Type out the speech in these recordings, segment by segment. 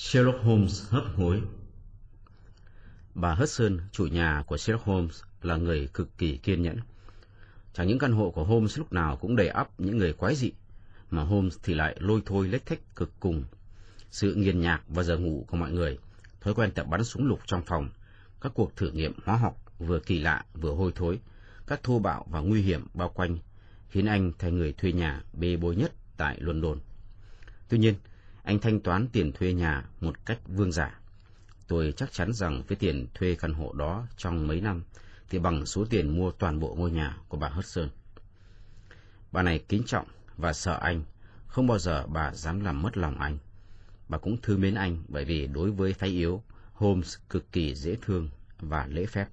Sherlock Holmes hấp hối Bà Hudson, chủ nhà của Sherlock Holmes, là người cực kỳ kiên nhẫn. Chẳng những căn hộ của Holmes lúc nào cũng đầy ắp những người quái dị, mà Holmes thì lại lôi thôi lếch thách cực cùng. Sự nghiền nhạc và giờ ngủ của mọi người, thói quen tập bắn súng lục trong phòng, các cuộc thử nghiệm hóa học vừa kỳ lạ vừa hôi thối, các thô bạo và nguy hiểm bao quanh, khiến anh thành người thuê nhà bê bối nhất tại London. Tuy nhiên, anh thanh toán tiền thuê nhà một cách vương giả. Tôi chắc chắn rằng với tiền thuê căn hộ đó trong mấy năm thì bằng số tiền mua toàn bộ ngôi nhà của bà Hudson. Bà này kính trọng và sợ anh, không bao giờ bà dám làm mất lòng anh. Bà cũng thương mến anh bởi vì đối với phái yếu, Holmes cực kỳ dễ thương và lễ phép.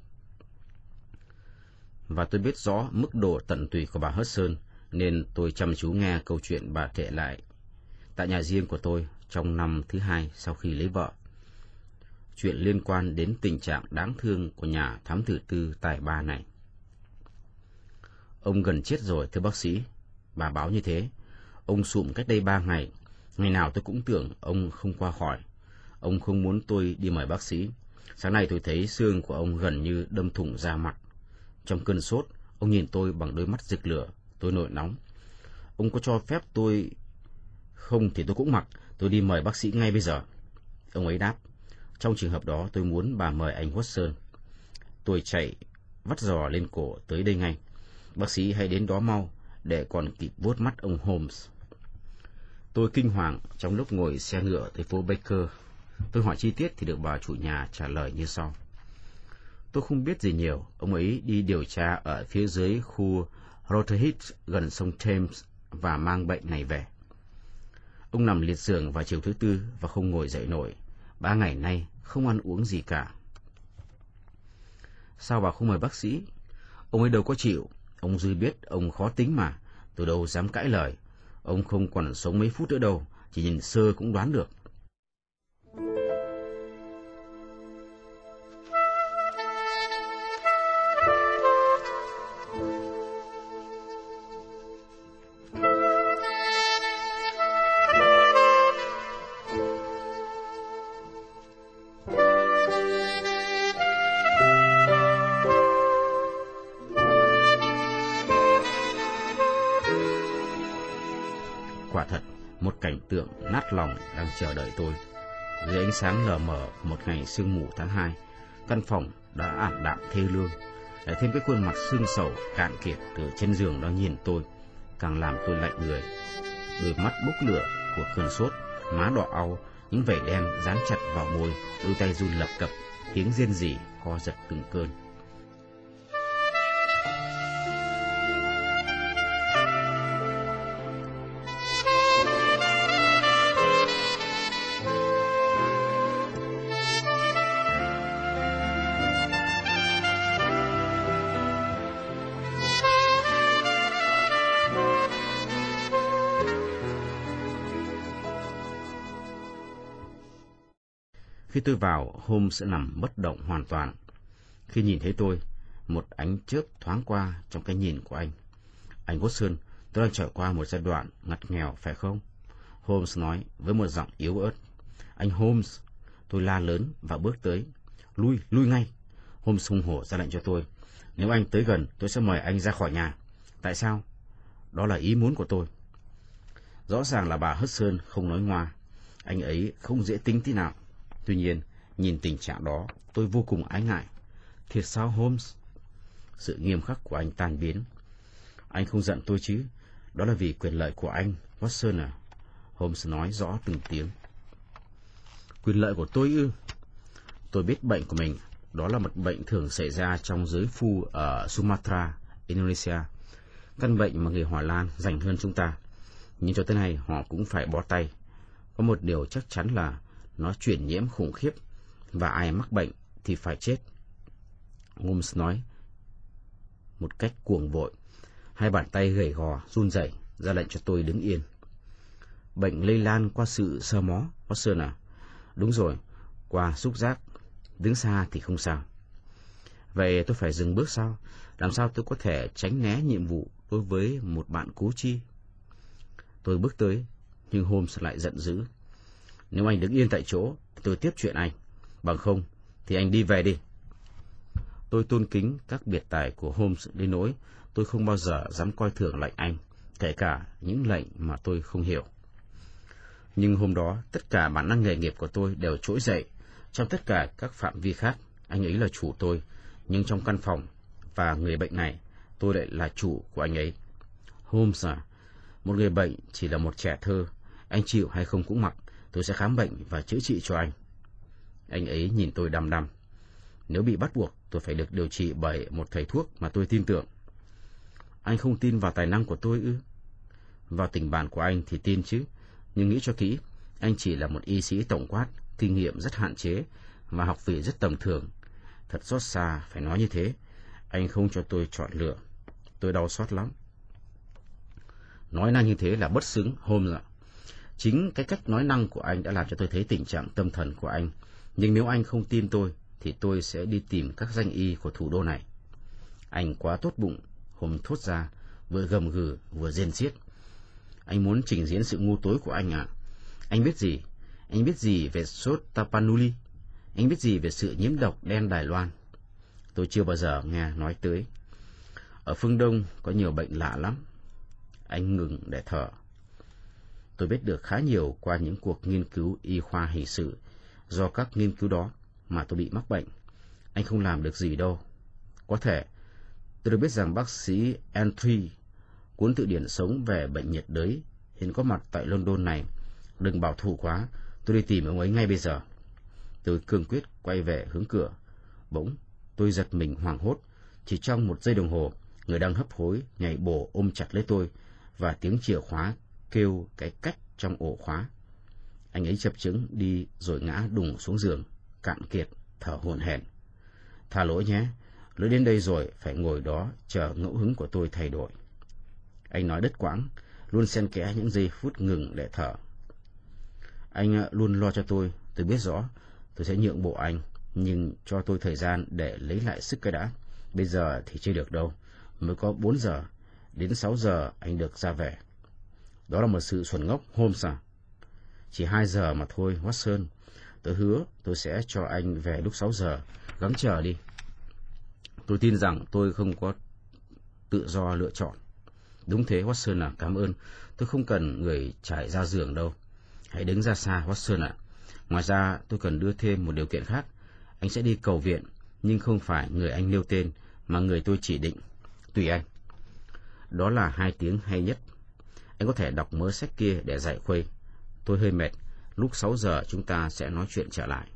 Và tôi biết rõ mức độ tận tụy của bà Hudson, nên tôi chăm chú nghe câu chuyện bà kể lại tại nhà riêng của tôi trong năm thứ hai sau khi lấy vợ. Chuyện liên quan đến tình trạng đáng thương của nhà thám tử tư tài ba này. Ông gần chết rồi, thưa bác sĩ. Bà báo như thế. Ông sụm cách đây ba ngày. Ngày nào tôi cũng tưởng ông không qua khỏi. Ông không muốn tôi đi mời bác sĩ. Sáng nay tôi thấy xương của ông gần như đâm thủng da mặt. Trong cơn sốt, ông nhìn tôi bằng đôi mắt rực lửa. Tôi nổi nóng. Ông có cho phép tôi không thì tôi cũng mặc, tôi đi mời bác sĩ ngay bây giờ. Ông ấy đáp, trong trường hợp đó tôi muốn bà mời anh Watson. Tôi chạy, vắt giò lên cổ tới đây ngay. Bác sĩ hãy đến đó mau, để còn kịp vuốt mắt ông Holmes. Tôi kinh hoàng trong lúc ngồi xe ngựa tới phố Baker. Tôi hỏi chi tiết thì được bà chủ nhà trả lời như sau. Tôi không biết gì nhiều, ông ấy đi điều tra ở phía dưới khu Rotherhithe gần sông Thames và mang bệnh này về. Ông nằm liệt giường vào chiều thứ tư và không ngồi dậy nổi. Ba ngày nay không ăn uống gì cả. Sao bà không mời bác sĩ? Ông ấy đâu có chịu. Ông Duy biết ông khó tính mà. từ đâu dám cãi lời. Ông không còn sống mấy phút nữa đâu. Chỉ nhìn sơ cũng đoán được. Chờ đợi tôi. Dưới ánh sáng lờ mờ một ngày sương mù tháng hai, căn phòng đã ảm đạm thê lương. Lại thêm cái khuôn mặt xương sầu cạn kiệt từ trên giường đó nhìn tôi, càng làm tôi lạnh người. Đôi mắt bốc lửa của cơn sốt, má đỏ au, những vảy đen dán chặt vào môi, đôi tay run lập cập, tiếng rên rỉ co giật từng cơn. Tôi vào, Holmes sẽ nằm bất động hoàn toàn. Khi nhìn thấy tôi, một ánh chớp thoáng qua trong cái nhìn của anh. Anh Watson, tôi đang trải qua một giai đoạn ngặt nghèo, phải không? Holmes nói với một giọng yếu ớt. Anh Holmes, tôi la lớn và bước tới. Lui, lui ngay. Holmes hung hổ ra lệnh cho tôi. Nếu anh tới gần, tôi sẽ mời anh ra khỏi nhà. Tại sao? Đó là ý muốn của tôi. Rõ ràng là bà Hudson không nói ngoa. Anh ấy không dễ tính tí nào. Tuy nhiên, nhìn tình trạng đó, tôi vô cùng ái ngại. Thiệt sao Holmes? Sự nghiêm khắc của anh tan biến. Anh không giận tôi chứ? Đó là vì quyền lợi của anh, Watson à? Holmes nói rõ từng tiếng. Quyền lợi của tôi ư? Tôi biết bệnh của mình. Đó là một bệnh thường xảy ra trong giới phu ở Sumatra, Indonesia. Căn bệnh mà người Hòa Lan dành hơn chúng ta. Nhưng cho tới nay họ cũng phải bó tay. Có một điều chắc chắn là nó chuyển nhiễm khủng khiếp và ai mắc bệnh thì phải chết. Holmes nói một cách cuồng vội. Hai bàn tay gầy gò, run rẩy ra lệnh cho tôi đứng yên. Bệnh lây lan qua sự sơ mó, Watson à? Đúng rồi, qua xúc giác. Đứng xa thì không sao. Vậy tôi phải dừng bước sao? Làm sao tôi có thể tránh né nhiệm vụ đối với một bạn cố chi? Tôi bước tới, nhưng Holmes lại giận dữ. Nếu anh đứng yên tại chỗ, tôi tiếp chuyện anh. Bằng không, thì anh đi về đi. Tôi tôn kính các biệt tài của Holmes đến nỗi tôi không bao giờ dám coi thường lệnh anh, kể cả những lệnh mà tôi không hiểu. Nhưng hôm đó, tất cả bản năng nghề nghiệp của tôi đều trỗi dậy. Trong tất cả các phạm vi khác, anh ấy là chủ tôi, nhưng trong căn phòng và người bệnh này, tôi lại là chủ của anh ấy. Holmes à, một người bệnh chỉ là một trẻ thơ, anh chịu hay không cũng mặc, tôi sẽ khám bệnh và chữa trị cho anh. Anh ấy nhìn tôi đăm đăm. Nếu bị bắt buộc, tôi phải được điều trị bởi một thầy thuốc mà tôi tin tưởng. Anh không tin vào tài năng của tôi ư? Vào tình bạn của anh thì tin chứ, nhưng nghĩ cho kỹ, anh chỉ là một y sĩ tổng quát, kinh nghiệm rất hạn chế và học vị rất tầm thường. Thật xót xa phải nói như thế, anh không cho tôi chọn lựa. Tôi đau xót lắm. Nói năng như thế là bất xứng, hôm ạ. Chính cái cách nói năng của anh đã làm cho tôi thấy tình trạng tâm thần của anh. Nhưng nếu anh không tin tôi, thì tôi sẽ đi tìm các danh y của thủ đô này. Anh quá tốt bụng, hôm thốt ra, vừa gầm gừ, vừa rên xiết. Anh muốn trình diễn sự ngu tối của anh ạ. Anh biết gì? Anh biết gì về sốt Tapanuli? Anh biết gì về sự nhiễm độc đen Đài Loan? Tôi chưa bao giờ nghe nói tới. Ở phương Đông có nhiều bệnh lạ lắm. Anh ngừng để thở. Tôi biết được khá nhiều qua những cuộc nghiên cứu y khoa hình sự. Do các nghiên cứu đó mà tôi bị mắc bệnh. Anh không làm được gì đâu. Có thể, tôi được biết rằng bác sĩ Entry, cuốn tự điển sống về bệnh nhiệt đới, hiện có mặt tại London này. Đừng bảo thủ quá, tôi đi tìm ông ấy ngay bây giờ. Tôi cương quyết quay về hướng cửa. Bỗng, tôi giật mình hoảng hốt. Chỉ trong một giây đồng hồ, người đang hấp hối nhảy bổ ôm chặt lấy tôi và tiếng chìa khóa kêu cái cách trong ổ khóa. Anh ấy chập chứng đi rồi ngã đùng xuống giường, cạn kiệt, thở hổn hển. Tha lỗi nhé, lỡ đến đây rồi phải ngồi đó chờ ngẫu hứng của tôi thay đổi. Anh nói đứt quãng, luôn xen kẽ những giây phút ngừng để thở. Anh à, luôn lo cho tôi, tôi biết rõ, tôi sẽ nhượng bộ anh, nhưng cho tôi thời gian để lấy lại sức cái đã. Bây giờ thì chưa được đâu, mới có 4 giờ, đến 6 giờ anh được ra về. Đó là một sự xuẩn ngốc, hôm sao? Chỉ 2 giờ mà thôi, Watson. Tôi hứa tôi sẽ cho anh về lúc 6 giờ, gắng chờ đi. Tôi tin rằng tôi không có tự do lựa chọn. Đúng thế, Watson à, cảm ơn. Tôi không cần người trải ra giường đâu. Hãy đứng ra xa, Watson ạ. Ngoài ra, tôi cần đưa thêm một điều kiện khác. Anh sẽ đi cầu viện, nhưng không phải người anh nêu tên, mà người tôi chỉ định. Tùy anh. Đó là hai tiếng hay nhất. Anh có thể đọc mớ sách kia để giải khuây. Tôi hơi mệt. Lúc 6 giờ chúng ta sẽ nói chuyện trở lại.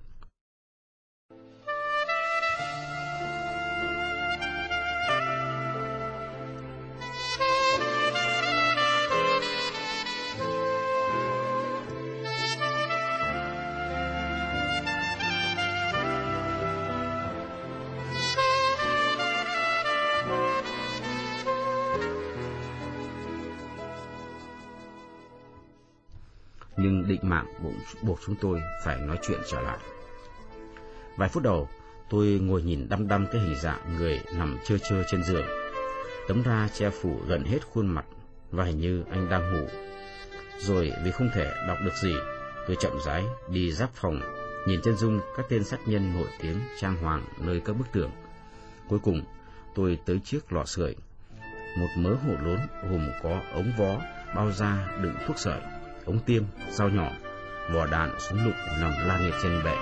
Định mạng buộc chúng tôi phải nói chuyện trở lại. Vài phút đầu, tôi ngồi nhìn đăm đăm cái hình dạng người nằm chơ chơ trên giường. Tấm ra che phủ gần hết khuôn mặt và hình như anh đang ngủ. Rồi vì không thể đọc được gì, tôi chậm rãi đi giáp phòng, nhìn chân dung các tên sát nhân nổi tiếng trang hoàng nơi các bức tường. Cuối cùng, tôi tới chiếc lò sưởi. Một mớ hổ lốn gồm có ống vó, bao da đựng thuốc sợi ống tiêm, dao nhỏ, vỏ đạn, súng lục nằm la liệt trên bệ.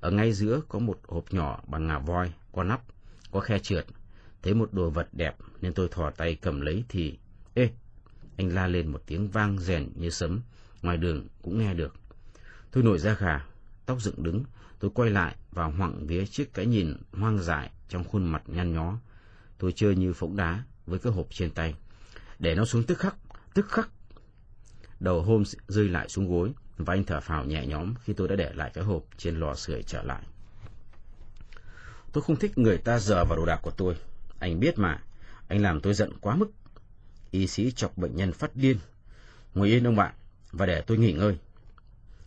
Ở ngay giữa có một hộp nhỏ bằng ngà voi, có nắp, có khe trượt. Thấy một đồ vật đẹp nên tôi thò tay cầm lấy thì... Ê, anh la lên một tiếng vang rèn như sấm, ngoài đường cũng nghe được. Tôi nổi ra gà, tóc dựng đứng, tôi quay lại và hoảng vía chiếc cái nhìn hoang dại trong khuôn mặt nhăn nhó. Tôi chơi như phỗng đá với cái hộp trên tay. Để nó xuống tức khắc, tức khắc. Đầu hôm rơi lại xuống gối và anh thở phào nhẹ nhõm khi tôi đã để lại cái hộp trên lò sưởi trở lại. Tôi không thích người ta dở vào đồ đạc của tôi. Anh biết mà, anh làm tôi giận quá mức y sĩ chọc bệnh nhân phát điên. Ngồi yên ông bạn, và để tôi nghỉ ngơi.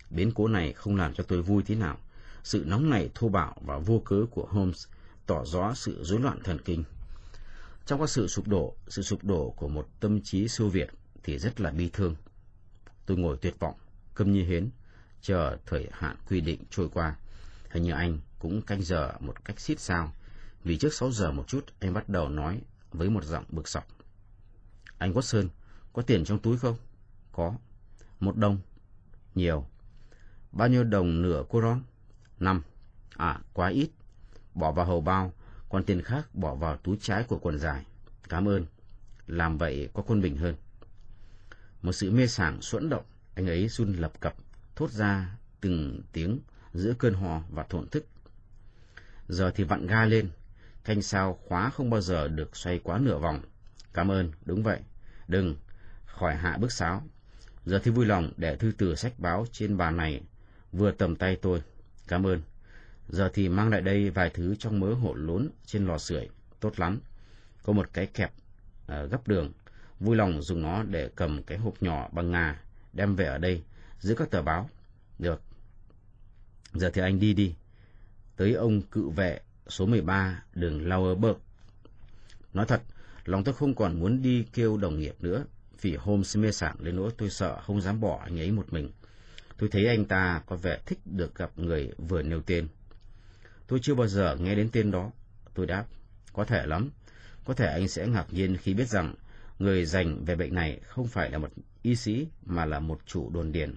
Biến cố này không làm cho tôi vui thế nào. Sự nóng nảy thô bạo và vô cớ của Holmes tỏ rõ sự rối loạn thần kinh. Trong các sự sụp đổ, sự sụp đổ của một tâm trí siêu việt thì rất là bi thương. Tôi ngồi tuyệt vọng, câm như hến, chờ thời hạn quy định trôi qua. Hình như anh cũng canh giờ một cách xít sao, vì trước 6 giờ một chút anh bắt đầu nói với một giọng bực sọc. Anh Watson, có tiền trong túi không? Có. Một đồng. Nhiều. Bao nhiêu đồng nửa cô ron? Năm. À, quá ít. Bỏ vào hầu bao, còn tiền khác bỏ vào túi trái của quần dài. Cảm ơn. Làm vậy có quân bình hơn. Một sự mê sảng xuẫn động, anh ấy run lập cập, thốt ra từng tiếng giữa cơn hò và thổn thức. Giờ thì vặn ga lên, thanh sao khóa không bao giờ được xoay quá nửa vòng. Cảm ơn, đúng vậy. Đừng, khỏi hạ bước sáo. Giờ thì vui lòng để thư từ sách báo trên bàn này vừa tầm tay tôi. Cảm ơn. Giờ thì mang lại đây vài thứ trong mớ hổ lốn trên lò sưởi. Tốt lắm. Có một cái kẹp uh, gấp đường. Vui lòng dùng nó để cầm cái hộp nhỏ bằng ngà đem về ở đây giữ các tờ báo. Được. Giờ thì anh đi đi. Tới ông cự vệ số 13 đường Lauerberg. Nói thật, lòng tôi không còn muốn đi kêu đồng nghiệp nữa, vì Holmes mê sảng đến nỗi tôi sợ không dám bỏ anh ấy một mình. Tôi thấy anh ta có vẻ thích được gặp người vừa nêu tên. Tôi chưa bao giờ nghe đến tên đó. Tôi đáp, có thể lắm. Có thể anh sẽ ngạc nhiên khi biết rằng người dành về bệnh này không phải là một y sĩ mà là một chủ đồn điền.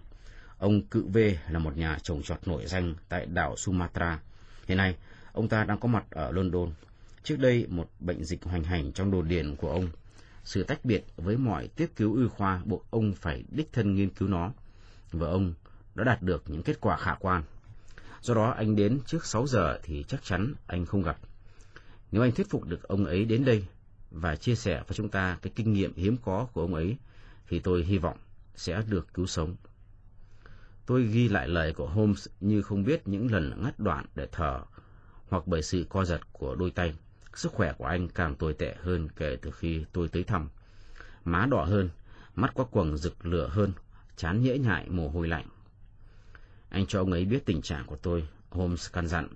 Ông Cự V là một nhà trồng trọt nổi danh tại đảo Sumatra. Hiện nay, ông ta đang có mặt ở London. Trước đây, một bệnh dịch hoành hành trong đồn điền của ông. Sự tách biệt với mọi tiếp cứu y khoa buộc ông phải đích thân nghiên cứu nó. Và ông đã đạt được những kết quả khả quan. Do đó anh đến trước 6 giờ thì chắc chắn anh không gặp. Nếu anh thuyết phục được ông ấy đến đây và chia sẻ với chúng ta cái kinh nghiệm hiếm có của ông ấy, thì tôi hy vọng sẽ được cứu sống. Tôi ghi lại lời của Holmes như không biết những lần ngắt đoạn để thở, hoặc bởi sự co giật của đôi tay. Sức khỏe của anh càng tồi tệ hơn kể từ khi tôi tới thăm. Má đỏ hơn, mắt có quầng rực lửa hơn, chán nhễ nhại mồ hôi lạnh. Anh cho ông ấy biết tình trạng của tôi, Holmes căn dặn.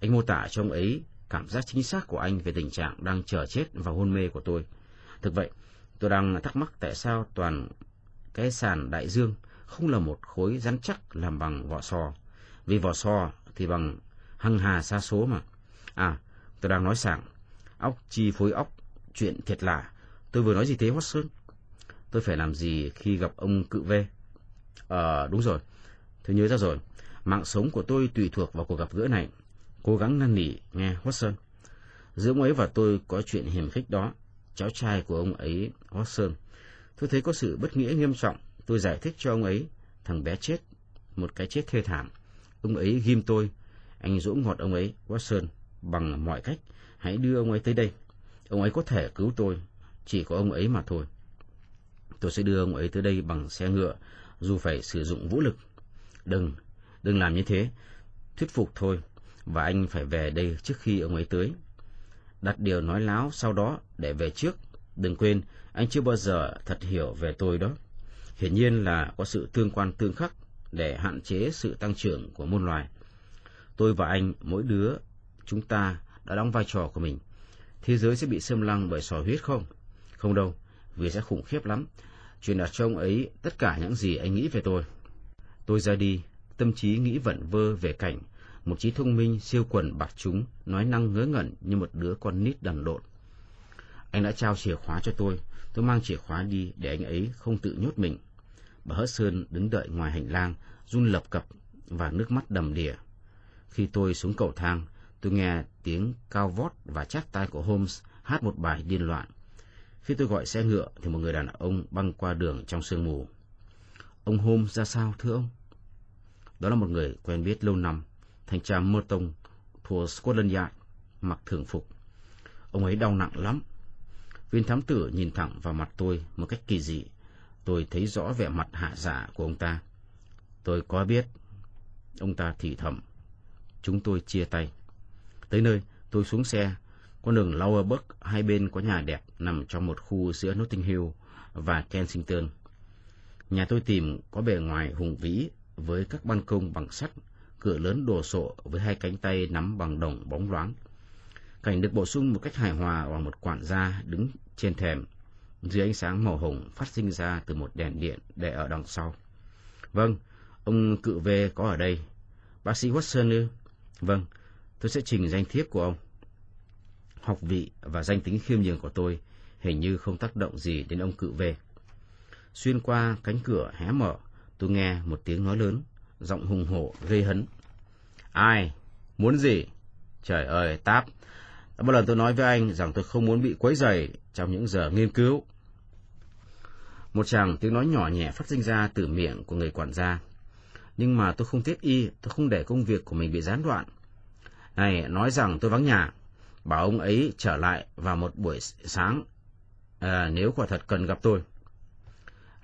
Anh mô tả cho ông ấy cảm giác chính xác của anh về tình trạng đang chờ chết và hôn mê của tôi. Thực vậy, tôi đang thắc mắc tại sao toàn cái sàn đại dương không là một khối rắn chắc làm bằng vỏ sò. Vì vỏ sò thì bằng hăng hà xa số mà. À, tôi đang nói sảng. Óc chi phối óc, chuyện thiệt lạ. Tôi vừa nói gì thế Watson? Tôi phải làm gì khi gặp ông cự V? Ờ, đúng rồi. Tôi nhớ ra rồi. Mạng sống của tôi tùy thuộc vào cuộc gặp gỡ này. Cố gắng năn nỉ, nghe Watson. Giữa ông ấy và tôi có chuyện hiểm khích đó. Cháu trai của ông ấy, Watson. Tôi thấy có sự bất nghĩa nghiêm trọng. Tôi giải thích cho ông ấy. Thằng bé chết. Một cái chết thê thảm. Ông ấy ghim tôi. Anh dỗ ngọt ông ấy, Watson. Bằng mọi cách, hãy đưa ông ấy tới đây. Ông ấy có thể cứu tôi. Chỉ có ông ấy mà thôi. Tôi sẽ đưa ông ấy tới đây bằng xe ngựa, dù phải sử dụng vũ lực. Đừng, đừng làm như thế. Thuyết phục thôi, và anh phải về đây trước khi ông ấy tới. Đặt điều nói láo sau đó để về trước. Đừng quên, anh chưa bao giờ thật hiểu về tôi đó. Hiển nhiên là có sự tương quan tương khắc để hạn chế sự tăng trưởng của môn loài. Tôi và anh, mỗi đứa, chúng ta đã đóng vai trò của mình. Thế giới sẽ bị xâm lăng bởi sò huyết không? Không đâu, vì sẽ khủng khiếp lắm. Truyền đạt cho ông ấy tất cả những gì anh nghĩ về tôi. Tôi ra đi, tâm trí nghĩ vẩn vơ về cảnh, một trí thông minh siêu quần bạc chúng, nói năng ngớ ngẩn như một đứa con nít đần độn. Anh đã trao chìa khóa cho tôi, tôi mang chìa khóa đi để anh ấy không tự nhốt mình. Bà Hớt Sơn đứng đợi ngoài hành lang, run lập cập và nước mắt đầm đìa. Khi tôi xuống cầu thang, tôi nghe tiếng cao vót và chát tai của Holmes hát một bài điên loạn. Khi tôi gọi xe ngựa thì một người đàn ông băng qua đường trong sương mù. Ông Holmes ra sao thưa ông? Đó là một người quen biết lâu năm, thanh tra Merton thuộc Scotland Yard, mặc thường phục. Ông ấy đau nặng lắm. Viên thám tử nhìn thẳng vào mặt tôi một cách kỳ dị. Tôi thấy rõ vẻ mặt hạ giả của ông ta. Tôi có biết. Ông ta thì thầm. Chúng tôi chia tay. Tới nơi, tôi xuống xe. Con đường Lower hai bên có nhà đẹp nằm trong một khu giữa Notting Hill và Kensington. Nhà tôi tìm có bề ngoài hùng vĩ với các ban công bằng sắt, cửa lớn đồ sộ với hai cánh tay nắm bằng đồng bóng loáng. Cảnh được bổ sung một cách hài hòa bằng một quản gia đứng trên thềm, dưới ánh sáng màu hồng phát sinh ra từ một đèn điện để ở đằng sau. Vâng, ông cự về có ở đây. Bác sĩ Watson ư? Vâng, tôi sẽ trình danh thiếp của ông. Học vị và danh tính khiêm nhường của tôi hình như không tác động gì đến ông cự về. Xuyên qua cánh cửa hé mở, tôi nghe một tiếng nói lớn, giọng hùng hổ gây hấn. Ai? Muốn gì? Trời ơi, Táp! Đã bao lần tôi nói với anh rằng tôi không muốn bị quấy rầy trong những giờ nghiên cứu. Một chàng tiếng nói nhỏ nhẹ phát sinh ra từ miệng của người quản gia. Nhưng mà tôi không tiếc y, tôi không để công việc của mình bị gián đoạn. Này, nói rằng tôi vắng nhà, bảo ông ấy trở lại vào một buổi sáng, à, nếu quả thật cần gặp tôi.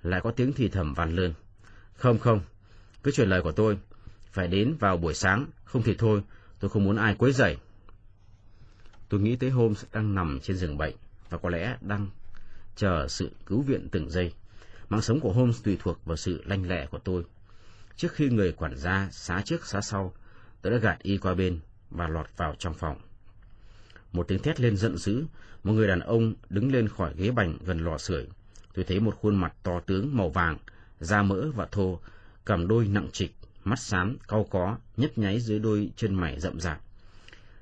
Lại có tiếng thì thầm vằn lên. Không không, cứ truyền lời của tôi, phải đến vào buổi sáng, không thì thôi, tôi không muốn ai quấy rầy. Tôi nghĩ tới Holmes đang nằm trên giường bệnh và có lẽ đang chờ sự cứu viện từng giây. Mạng sống của Holmes tùy thuộc vào sự lanh lẹ của tôi. Trước khi người quản gia xá trước xá sau, tôi đã gạt y qua bên và lọt vào trong phòng. Một tiếng thét lên giận dữ, một người đàn ông đứng lên khỏi ghế bành gần lò sưởi. Tôi thấy một khuôn mặt to tướng màu vàng, da mỡ và thô, cầm đôi nặng trịch, mắt xám, cau có, nhấp nháy dưới đôi chân mày rậm rạp.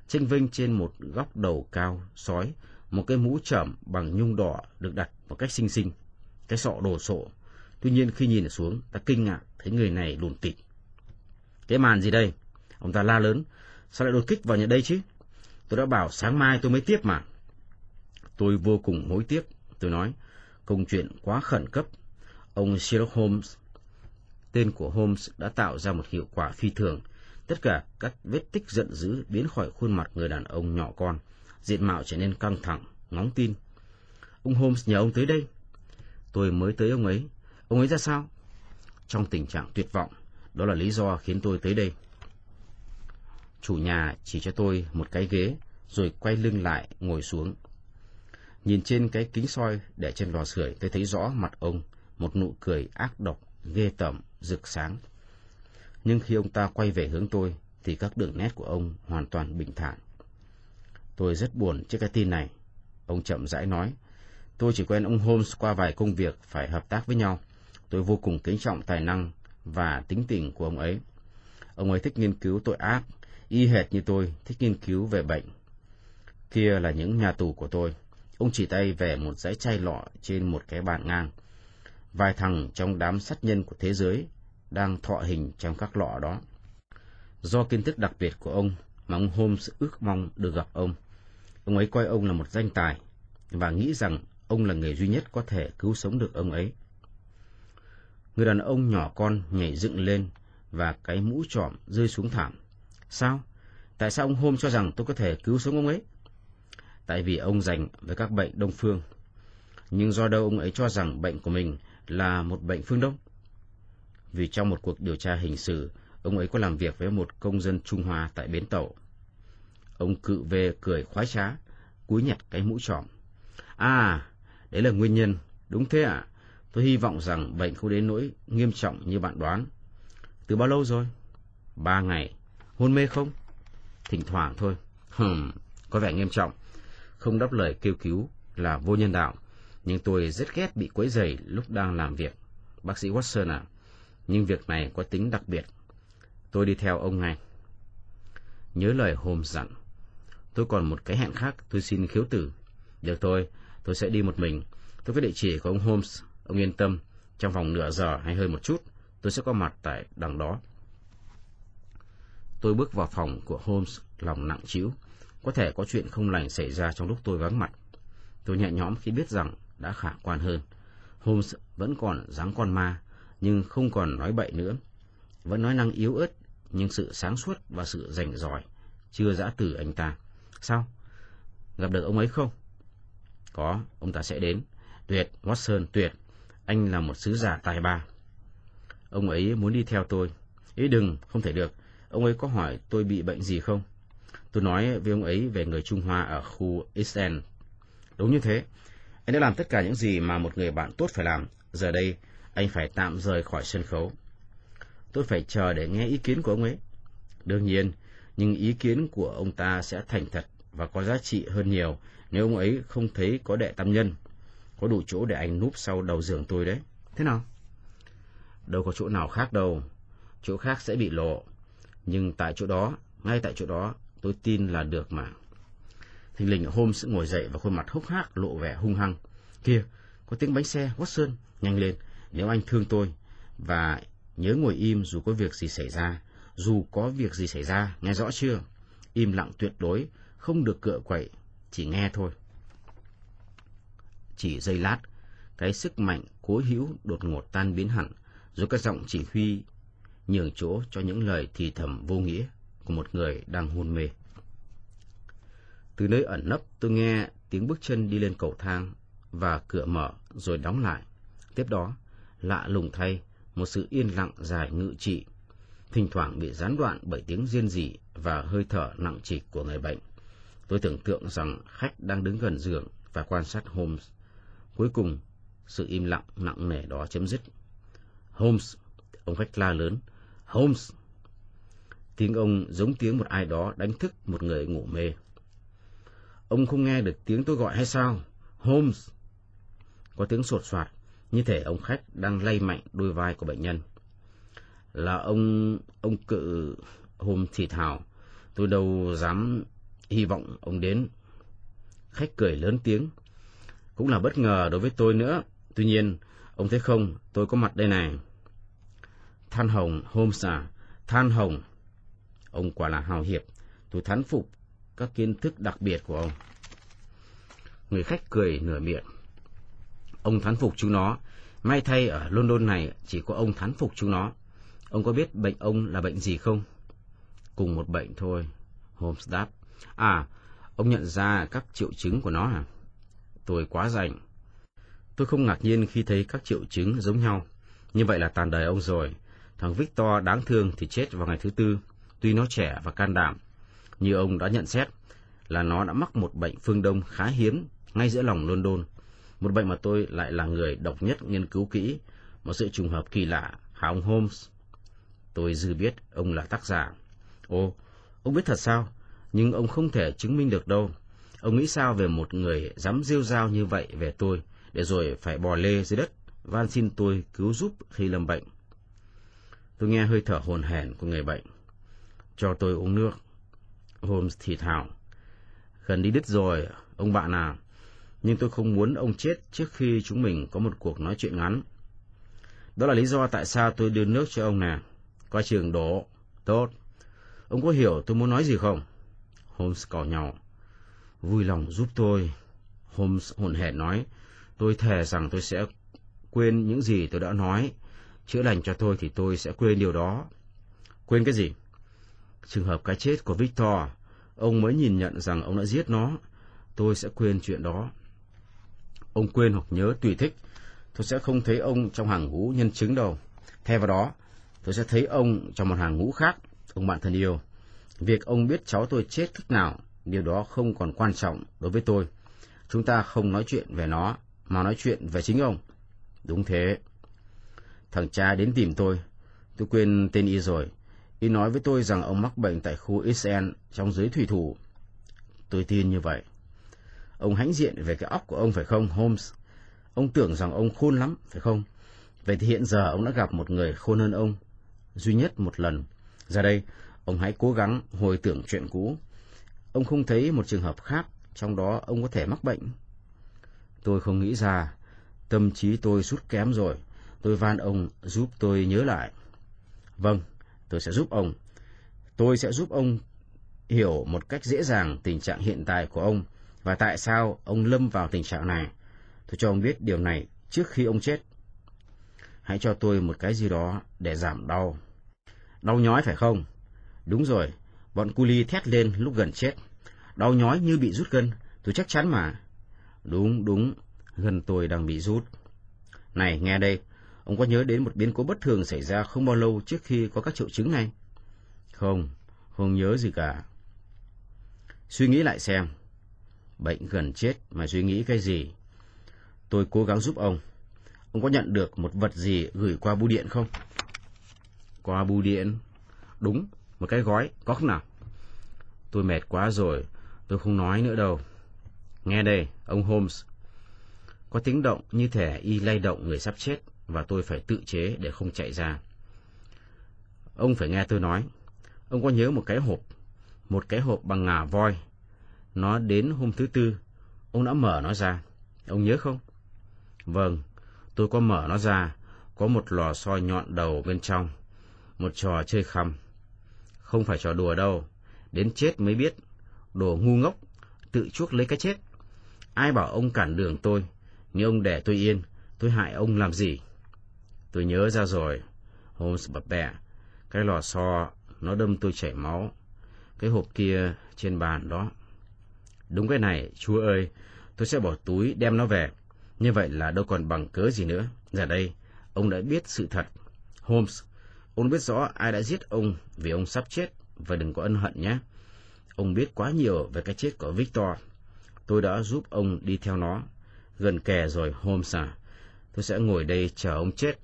Tranh vinh trên một góc đầu cao, sói, một cái mũ trẩm bằng nhung đỏ được đặt một cách xinh xinh, cái sọ đồ sộ. Tuy nhiên khi nhìn xuống, ta kinh ngạc thấy người này lùn tịt. Cái màn gì đây? Ông ta la lớn, sao lại đột kích vào nhà đây chứ? Tôi đã bảo sáng mai tôi mới tiếp mà. Tôi vô cùng hối tiếc, tôi nói, công chuyện quá khẩn cấp. Ông Sherlock Holmes, tên của Holmes đã tạo ra một hiệu quả phi thường. Tất cả các vết tích giận dữ biến khỏi khuôn mặt người đàn ông nhỏ con, diện mạo trở nên căng thẳng, ngóng tin. Ông Holmes nhờ ông tới đây. Tôi mới tới ông ấy. Ông ấy ra sao? Trong tình trạng tuyệt vọng, đó là lý do khiến tôi tới đây. Chủ nhà chỉ cho tôi một cái ghế, rồi quay lưng lại ngồi xuống. Nhìn trên cái kính soi để trên lò sưởi, tôi thấy rõ mặt ông, một nụ cười ác độc, ghê tởm, rực sáng. Nhưng khi ông ta quay về hướng tôi, thì các đường nét của ông hoàn toàn bình thản. Tôi rất buồn trước cái tin này. Ông chậm rãi nói, tôi chỉ quen ông Holmes qua vài công việc phải hợp tác với nhau. Tôi vô cùng kính trọng tài năng và tính tình của ông ấy. Ông ấy thích nghiên cứu tội ác, y hệt như tôi, thích nghiên cứu về bệnh. Kia là những nhà tù của tôi. Ông chỉ tay về một dãy chai lọ trên một cái bàn ngang. Vài thằng trong đám sát nhân của thế giới đang thọ hình trong các lọ đó. Do kiến thức đặc biệt của ông mà ông Holmes ước mong được gặp ông. Ông ấy coi ông là một danh tài và nghĩ rằng ông là người duy nhất có thể cứu sống được ông ấy. Người đàn ông nhỏ con nhảy dựng lên và cái mũ trọm rơi xuống thảm. Sao? Tại sao ông hôm cho rằng tôi có thể cứu sống ông ấy? Tại vì ông dành với các bệnh đông phương. Nhưng do đâu ông ấy cho rằng bệnh của mình là một bệnh phương Đông? Vì trong một cuộc điều tra hình sự, ông ấy có làm việc với một công dân Trung Hoa tại bến tàu. Ông cự về cười khoái trá, cúi nhặt cái mũ trọm. À, đấy là nguyên nhân. Đúng thế ạ. À? Tôi hy vọng rằng bệnh không đến nỗi nghiêm trọng như bạn đoán. Từ bao lâu rồi? Ba ngày. Hôn mê không? Thỉnh thoảng thôi. Hừm, có vẻ nghiêm trọng. Không đáp lời kêu cứu là vô nhân đạo. Nhưng tôi rất ghét bị quấy rầy lúc đang làm việc. Bác sĩ Watson à, nhưng việc này có tính đặc biệt. Tôi đi theo ông ngay. Nhớ lời Holmes dặn. Tôi còn một cái hẹn khác, tôi xin khiếu tử. Được thôi, tôi sẽ đi một mình. Tôi có địa chỉ của ông Holmes, ông yên tâm. Trong vòng nửa giờ hay hơn một chút, tôi sẽ có mặt tại đằng đó. Tôi bước vào phòng của Holmes, lòng nặng trĩu. Có thể có chuyện không lành xảy ra trong lúc tôi vắng mặt. Tôi nhẹ nhõm khi biết rằng đã khả quan hơn. Holmes vẫn còn dáng con ma, nhưng không còn nói bậy nữa. Vẫn nói năng yếu ớt, nhưng sự sáng suốt và sự rành giỏi chưa giã từ anh ta. Sao? Gặp được ông ấy không? Có, ông ta sẽ đến. Tuyệt, Watson, tuyệt. Anh là một sứ giả tài ba. Ông ấy muốn đi theo tôi. Ý đừng, không thể được. Ông ấy có hỏi tôi bị bệnh gì không? Tôi nói với ông ấy về người Trung Hoa ở khu East End. Đúng như thế. Anh đã làm tất cả những gì mà một người bạn tốt phải làm. Giờ đây, anh phải tạm rời khỏi sân khấu. Tôi phải chờ để nghe ý kiến của ông ấy. Đương nhiên, nhưng ý kiến của ông ta sẽ thành thật và có giá trị hơn nhiều nếu ông ấy không thấy có đệ tam nhân. Có đủ chỗ để anh núp sau đầu giường tôi đấy. Thế nào? Đâu có chỗ nào khác đâu. Chỗ khác sẽ bị lộ. Nhưng tại chỗ đó, ngay tại chỗ đó, tôi tin là được mà. Thình lình sự ngồi dậy và khuôn mặt hốc hác lộ vẻ hung hăng. Kia, có tiếng bánh xe, Watson, nhanh lên, nếu anh thương tôi. Và nhớ ngồi im dù có việc gì xảy ra. Dù có việc gì xảy ra, nghe rõ chưa? Im lặng tuyệt đối, không được cựa quậy, chỉ nghe thôi. Chỉ giây lát, cái sức mạnh cố hữu đột ngột tan biến hẳn, rồi các giọng chỉ huy nhường chỗ cho những lời thì thầm vô nghĩa của một người đang hôn mê. Từ nơi ẩn nấp tôi nghe tiếng bước chân đi lên cầu thang và cửa mở rồi đóng lại. Tiếp đó, lạ lùng thay, một sự yên lặng dài ngự trị, thỉnh thoảng bị gián đoạn bởi tiếng riêng rỉ và hơi thở nặng trịch của người bệnh. Tôi tưởng tượng rằng khách đang đứng gần giường và quan sát Holmes. Cuối cùng, sự im lặng nặng nề đó chấm dứt. Holmes, ông khách la lớn, Holmes! Tiếng ông giống tiếng một ai đó đánh thức một người ngủ mê. Ông không nghe được tiếng tôi gọi hay sao? Holmes! Có tiếng sột soạt, như thể ông khách đang lay mạnh đôi vai của bệnh nhân. Là ông... ông cự... Holmes thì thào. Tôi đâu dám hy vọng ông đến. Khách cười lớn tiếng. Cũng là bất ngờ đối với tôi nữa. Tuy nhiên, ông thấy không, tôi có mặt đây này. Than hồng, Holmes à, than hồng. Ông quả là hào hiệp. Tôi thán phục các kiến thức đặc biệt của ông. Người khách cười nửa miệng. Ông thán phục chúng nó. May thay ở London này chỉ có ông thán phục chúng nó. Ông có biết bệnh ông là bệnh gì không? Cùng một bệnh thôi. Holmes đáp. À, ông nhận ra các triệu chứng của nó à? Tôi quá rảnh. Tôi không ngạc nhiên khi thấy các triệu chứng giống nhau. Như vậy là tàn đời ông rồi. Thằng Victor đáng thương thì chết vào ngày thứ tư, tuy nó trẻ và can đảm. Như ông đã nhận xét, là nó đã mắc một bệnh phương Đông khá hiếm ngay giữa lòng London. Một bệnh mà tôi lại là người độc nhất nghiên cứu kỹ, một sự trùng hợp kỳ lạ, hả ông Holmes? Tôi dư biết ông là tác giả. Ồ, ông biết thật sao? Nhưng ông không thể chứng minh được đâu. Ông nghĩ sao về một người dám rêu rao như vậy về tôi, để rồi phải bò lê dưới đất, van xin tôi cứu giúp khi lâm bệnh. Tôi nghe hơi thở hồn hển của người bệnh. Cho tôi uống nước. Holmes thì thào. Gần đi đứt rồi, ông bạn à. Nhưng tôi không muốn ông chết trước khi chúng mình có một cuộc nói chuyện ngắn. Đó là lý do tại sao tôi đưa nước cho ông nè. Coi trường đổ. Tốt. Ông có hiểu tôi muốn nói gì không? Holmes cò nhỏ Vui lòng giúp tôi. Holmes hồn hển nói. Tôi thề rằng tôi sẽ quên những gì tôi đã nói. Chữa lành cho tôi thì tôi sẽ quên điều đó. Quên cái gì? Trường hợp cái chết của Victor, ông mới nhìn nhận rằng ông đã giết nó. Tôi sẽ quên chuyện đó. Ông quên hoặc nhớ tùy thích. Tôi sẽ không thấy ông trong hàng ngũ nhân chứng đâu. Thay vào đó, tôi sẽ thấy ông trong một hàng ngũ khác, ông bạn thân yêu. Việc ông biết cháu tôi chết cách nào, điều đó không còn quan trọng đối với tôi. Chúng ta không nói chuyện về nó, mà nói chuyện về chính ông. Đúng thế. Thằng cha đến tìm tôi. Tôi quên tên y rồi. Y nói với tôi rằng ông mắc bệnh tại khu xn trong giới thủy thủ. Tôi tin như vậy. Ông hãnh diện về cái óc của ông phải không, Holmes? Ông tưởng rằng ông khôn lắm, phải không? Vậy thì hiện giờ ông đã gặp một người khôn hơn ông. Duy nhất một lần. Ra đây, ông hãy cố gắng hồi tưởng chuyện cũ. Ông không thấy một trường hợp khác, trong đó ông có thể mắc bệnh. Tôi không nghĩ ra. Tâm trí tôi sút kém rồi. Tôi van ông giúp tôi nhớ lại. Vâng, tôi sẽ giúp ông. Tôi sẽ giúp ông hiểu một cách dễ dàng tình trạng hiện tại của ông và tại sao ông lâm vào tình trạng này. Tôi cho ông biết điều này trước khi ông chết. Hãy cho tôi một cái gì đó để giảm đau. Đau nhói phải không? Đúng rồi, bọn cu ly thét lên lúc gần chết. Đau nhói như bị rút gân, tôi chắc chắn mà. Đúng, đúng, gân tôi đang bị rút. Này, nghe đây, ông có nhớ đến một biến cố bất thường xảy ra không bao lâu trước khi có các triệu chứng này? Không, không nhớ gì cả. Suy nghĩ lại xem. Bệnh gần chết mà suy nghĩ cái gì? Tôi cố gắng giúp ông. ông có nhận được một vật gì gửi qua bưu điện không? Qua bưu điện? Đúng, một cái gói, có không nào? Tôi mệt quá rồi, tôi không nói nữa đâu. Nghe đây, ông Holmes. Có tiếng động như thể y lay động người sắp chết và tôi phải tự chế để không chạy ra. Ông phải nghe tôi nói. Ông có nhớ một cái hộp, một cái hộp bằng ngà voi. Nó đến hôm thứ tư, ông đã mở nó ra. Ông nhớ không? Vâng, tôi có mở nó ra, có một lò xo nhọn đầu bên trong, một trò chơi khăm. Không phải trò đùa đâu, đến chết mới biết, đồ ngu ngốc, tự chuốc lấy cái chết. Ai bảo ông cản đường tôi, nếu ông để tôi yên, tôi hại ông làm gì? Tôi nhớ ra rồi, Holmes bập bẹ, cái lò xo, nó đâm tôi chảy máu. Cái hộp kia trên bàn đó. Đúng cái này, chúa ơi, tôi sẽ bỏ túi đem nó về. Như vậy là đâu còn bằng cớ gì nữa. Giờ đây, ông đã biết sự thật. Holmes, ông biết rõ ai đã giết ông vì ông sắp chết và đừng có ân hận nhé. Ông biết quá nhiều về cái chết của Victor. Tôi đã giúp ông đi theo nó. Gần kề rồi, Holmes à. Tôi sẽ ngồi đây chờ ông chết.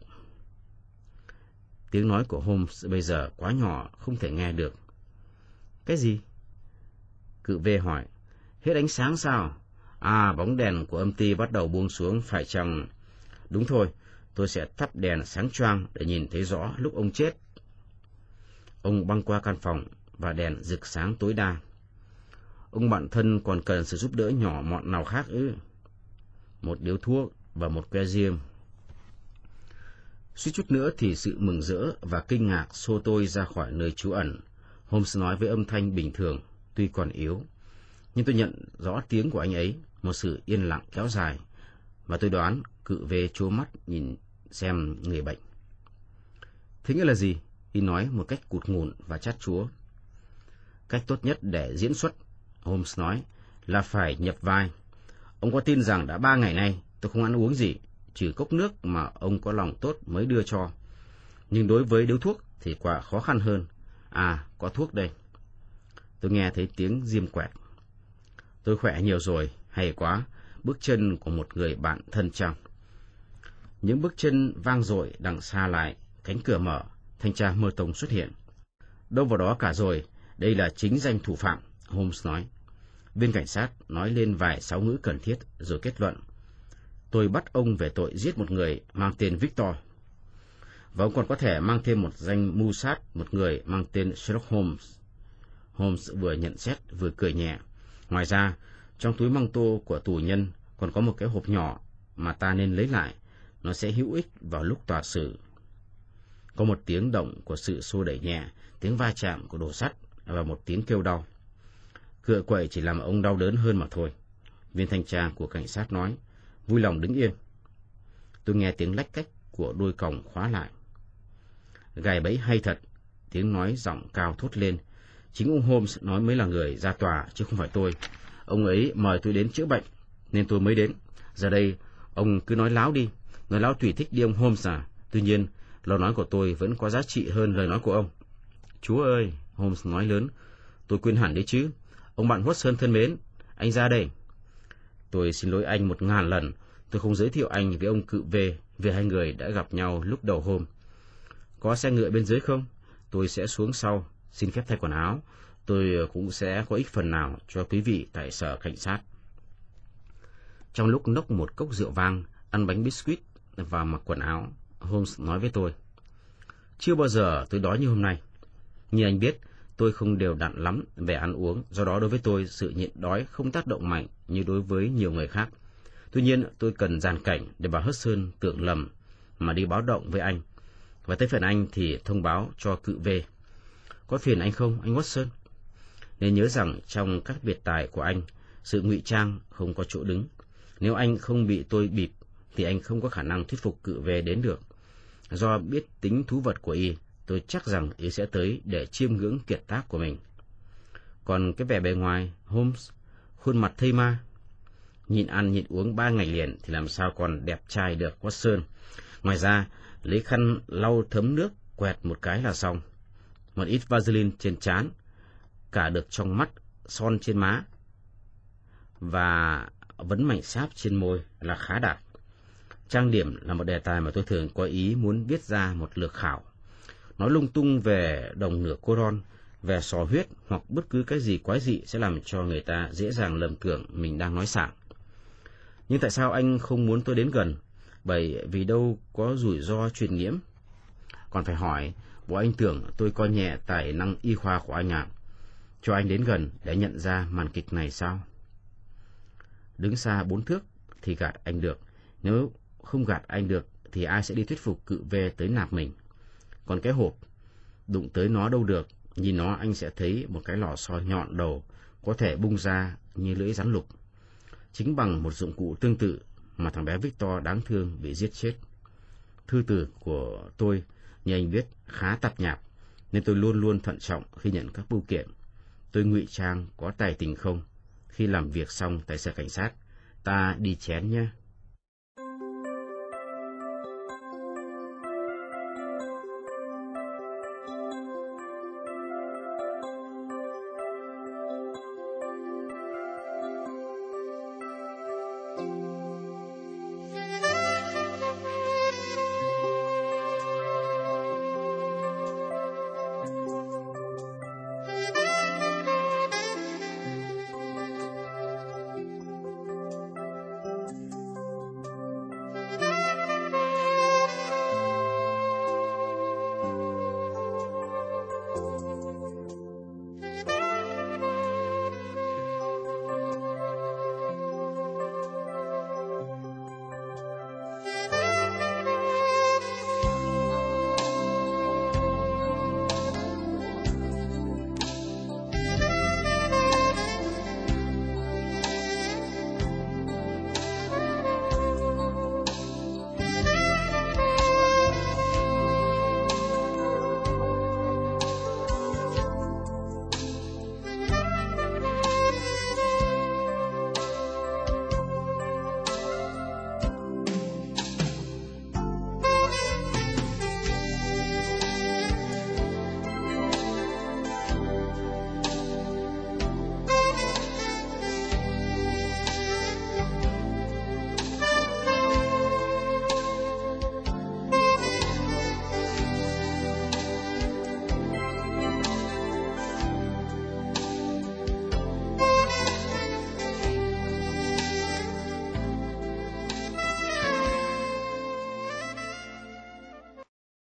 Tiếng nói của Holmes bây giờ quá nhỏ, không thể nghe được. Cái gì? Cự V hỏi. Hết ánh sáng sao? À, bóng đèn của âm ty bắt đầu buông xuống phải chăng? Đúng thôi, tôi sẽ thắp đèn sáng choang để nhìn thấy rõ lúc ông chết. Ông băng qua căn phòng và đèn rực sáng tối đa. Ông bạn thân còn cần sự giúp đỡ nhỏ mọn nào khác ư? Một điếu thuốc và một que diêm. Suýt chút nữa thì sự mừng rỡ và kinh ngạc xô tôi ra khỏi nơi trú ẩn. Holmes nói với âm thanh bình thường, tuy còn yếu. Nhưng tôi nhận rõ tiếng của anh ấy, một sự yên lặng kéo dài, và tôi đoán cự về chố mắt nhìn xem người bệnh. Thế nghĩa là gì? Y nói một cách cụt ngùn và chát chúa. Cách tốt nhất để diễn xuất, Holmes nói, là phải nhập vai. Ông có tin rằng đã ba ngày nay tôi không ăn uống gì, trừ cốc nước mà ông có lòng tốt mới đưa cho. Nhưng đối với điếu thuốc thì quả khó khăn hơn. À, có thuốc đây. Tôi nghe thấy tiếng diêm quẹt. Tôi khỏe nhiều rồi, hay quá, bước chân của một người bạn thân trong. Những bước chân vang dội đằng xa lại, cánh cửa mở, thanh tra mơ tông xuất hiện. Đâu vào đó cả rồi, đây là chính danh thủ phạm, Holmes nói. Viên cảnh sát nói lên vài sáu ngữ cần thiết rồi kết luận. Tôi bắt ông về tội giết một người mang tên Victor. Và ông còn có thể mang thêm một danh mưu sát một người mang tên Sherlock Holmes. Holmes vừa nhận xét vừa cười nhẹ. Ngoài ra, trong túi măng tô của tù nhân còn có một cái hộp nhỏ mà ta nên lấy lại. Nó sẽ hữu ích vào lúc tòa xử. Có một tiếng động của sự xô đẩy nhẹ, tiếng va chạm của đồ sắt và một tiếng kêu đau. Cựa quậy chỉ làm ông đau đớn hơn mà thôi. Viên thanh tra của cảnh sát nói, vui lòng đứng yên. Tôi nghe tiếng lách cách của đôi còng khóa lại. Gài bẫy hay thật, tiếng nói giọng cao thốt lên. Chính ông Holmes nói mới là người ra tòa, chứ không phải tôi. Ông ấy mời tôi đến chữa bệnh, nên tôi mới đến. Giờ đây, ông cứ nói láo đi. Nói láo tùy thích đi ông Holmes à. Tuy nhiên, lời nói của tôi vẫn có giá trị hơn lời nói của ông. Chúa ơi, Holmes nói lớn, tôi quên hẳn đấy chứ. Ông bạn Watson thân mến, anh ra đây. Tôi xin lỗi anh một ngàn lần, tôi không giới thiệu anh với ông cự về vì hai người đã gặp nhau lúc đầu hôm. Có xe ngựa bên dưới không? Tôi sẽ xuống sau, xin phép thay quần áo. Tôi ờ, cũng sẽ có ích phần nào cho quý vị tại sở cảnh sát. Trong lúc nốc một cốc rượu vang, ăn bánh biscuit và mặc quần áo, Holmes nói với tôi. Chưa bao giờ tôi đói như hôm nay. Như anh biết, tôi không đều đặn lắm về ăn uống, do đó đối với tôi sự nhịn đói không tác động mạnh như đối với nhiều người khác. Tuy nhiên, tôi cần dàn cảnh để bà Hudson tưởng lầm mà đi báo động với anh. Và tới phần anh thì thông báo cho cự về. Có phiền anh không, anh Watson? Nên nhớ rằng trong các biệt tài của anh, sự ngụy trang không có chỗ đứng. Nếu anh không bị tôi bịp, thì anh không có khả năng thuyết phục cự về đến được. Do biết tính thú vật của y, tôi chắc rằng y sẽ tới để chiêm ngưỡng kiệt tác của mình. Còn cái vẻ bề ngoài, Holmes, khuôn mặt thây ma, nhịn ăn nhịn uống ba ngày liền thì làm sao còn đẹp trai được Watson. Ngoài ra, lấy khăn lau thấm nước, quẹt một cái là xong. Một ít Vaseline trên trán, cả được trong mắt, son trên má, và vấn mảnh sáp trên môi là khá đạt. Trang điểm là một đề tài mà tôi thường có ý muốn viết ra một lược khảo. Nói lung tung về đồng nửa coron, về sò huyết hoặc bất cứ cái gì quái dị sẽ làm cho người ta dễ dàng lầm tưởng mình đang nói sảng. Nhưng tại sao anh không muốn tôi đến gần? Bởi vì đâu có rủi ro truyền nhiễm. Còn phải hỏi, bộ anh tưởng tôi coi nhẹ tài năng y khoa của anh ạ. Cho anh đến gần để nhận ra màn kịch này sao? Đứng xa bốn thước thì gạt anh được. Nếu không gạt anh được thì ai sẽ đi thuyết phục cự về tới nạp mình. Còn cái hộp, đụng tới nó đâu được, nhìn nó anh sẽ thấy một cái lò xo nhọn đầu có thể bung ra như lưỡi rắn lục. Chính bằng một dụng cụ tương tự mà thằng bé Victor đáng thương bị giết chết. Thư từ của tôi, như anh biết, khá tạp nhạp, nên tôi luôn luôn thận trọng khi nhận các bưu kiện. Tôi ngụy trang có tài tình không? Khi làm việc xong tại sở cảnh sát, ta đi chén nhé.